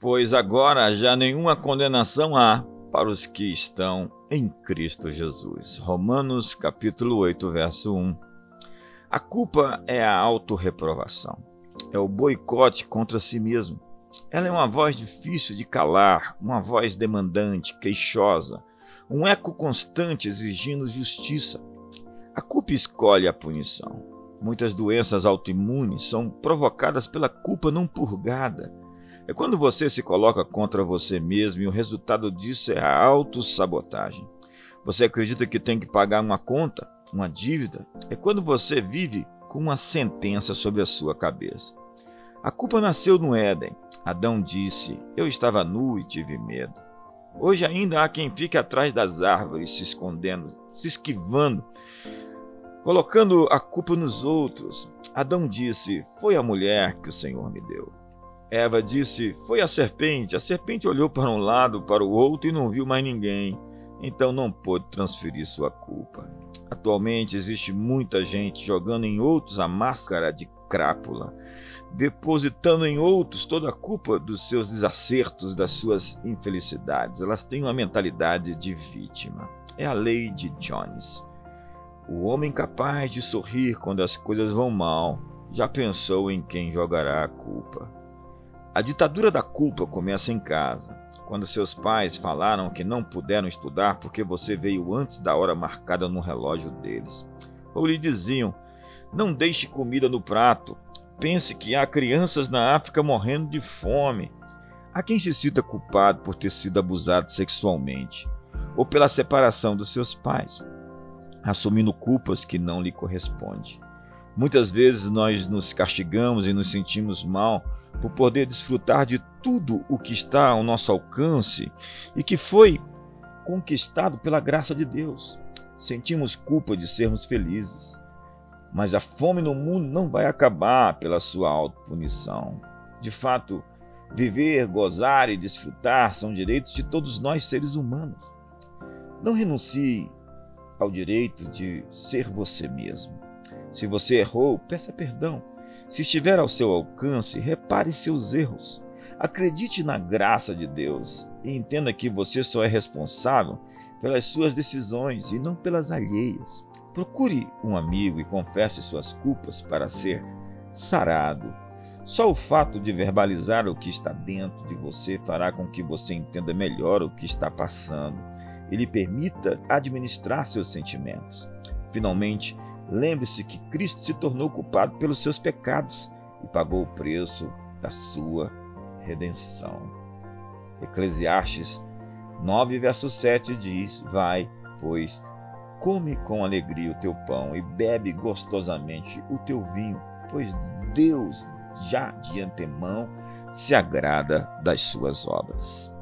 Pois agora já nenhuma condenação há para os que estão em Cristo Jesus. Romanos capítulo 8, verso 1. A culpa é a autorreprovação. É o boicote contra si mesmo. Ela é uma voz difícil de calar, uma voz demandante, queixosa, um eco constante exigindo justiça. A culpa escolhe a punição. Muitas doenças autoimunes são provocadas pela culpa não purgada. É quando você se coloca contra você mesmo e o resultado disso é a autossabotagem. Você acredita que tem que pagar uma conta, uma dívida? É quando você vive com uma sentença sobre a sua cabeça. A culpa nasceu no Éden. Adão disse: Eu estava nu e tive medo. Hoje ainda há quem fique atrás das árvores, se escondendo, se esquivando, colocando a culpa nos outros. Adão disse: Foi a mulher que o Senhor me deu. Eva disse: Foi a serpente. A serpente olhou para um lado, para o outro e não viu mais ninguém. Então não pôde transferir sua culpa. Atualmente existe muita gente jogando em outros a máscara de crápula, depositando em outros toda a culpa dos seus desacertos, das suas infelicidades. Elas têm uma mentalidade de vítima. É a lei de Jones. O homem capaz de sorrir quando as coisas vão mal já pensou em quem jogará a culpa. A ditadura da culpa começa em casa, quando seus pais falaram que não puderam estudar porque você veio antes da hora marcada no relógio deles. Ou lhe diziam: não deixe comida no prato, pense que há crianças na África morrendo de fome. Há quem se sinta culpado por ter sido abusado sexualmente ou pela separação dos seus pais, assumindo culpas que não lhe correspondem. Muitas vezes nós nos castigamos e nos sentimos mal por poder desfrutar de tudo o que está ao nosso alcance e que foi conquistado pela graça de Deus. Sentimos culpa de sermos felizes. Mas a fome no mundo não vai acabar pela sua autopunição. De fato, viver, gozar e desfrutar são direitos de todos nós seres humanos. Não renuncie ao direito de ser você mesmo. Se você errou, peça perdão. Se estiver ao seu alcance, repare seus erros. Acredite na graça de Deus e entenda que você só é responsável pelas suas decisões e não pelas alheias. Procure um amigo e confesse suas culpas para ser sarado. Só o fato de verbalizar o que está dentro de você fará com que você entenda melhor o que está passando e lhe permita administrar seus sentimentos. Finalmente, Lembre-se que Cristo se tornou culpado pelos seus pecados e pagou o preço da sua redenção. Eclesiastes 9, verso 7 diz: Vai, pois, come com alegria o teu pão e bebe gostosamente o teu vinho, pois Deus já de antemão se agrada das suas obras.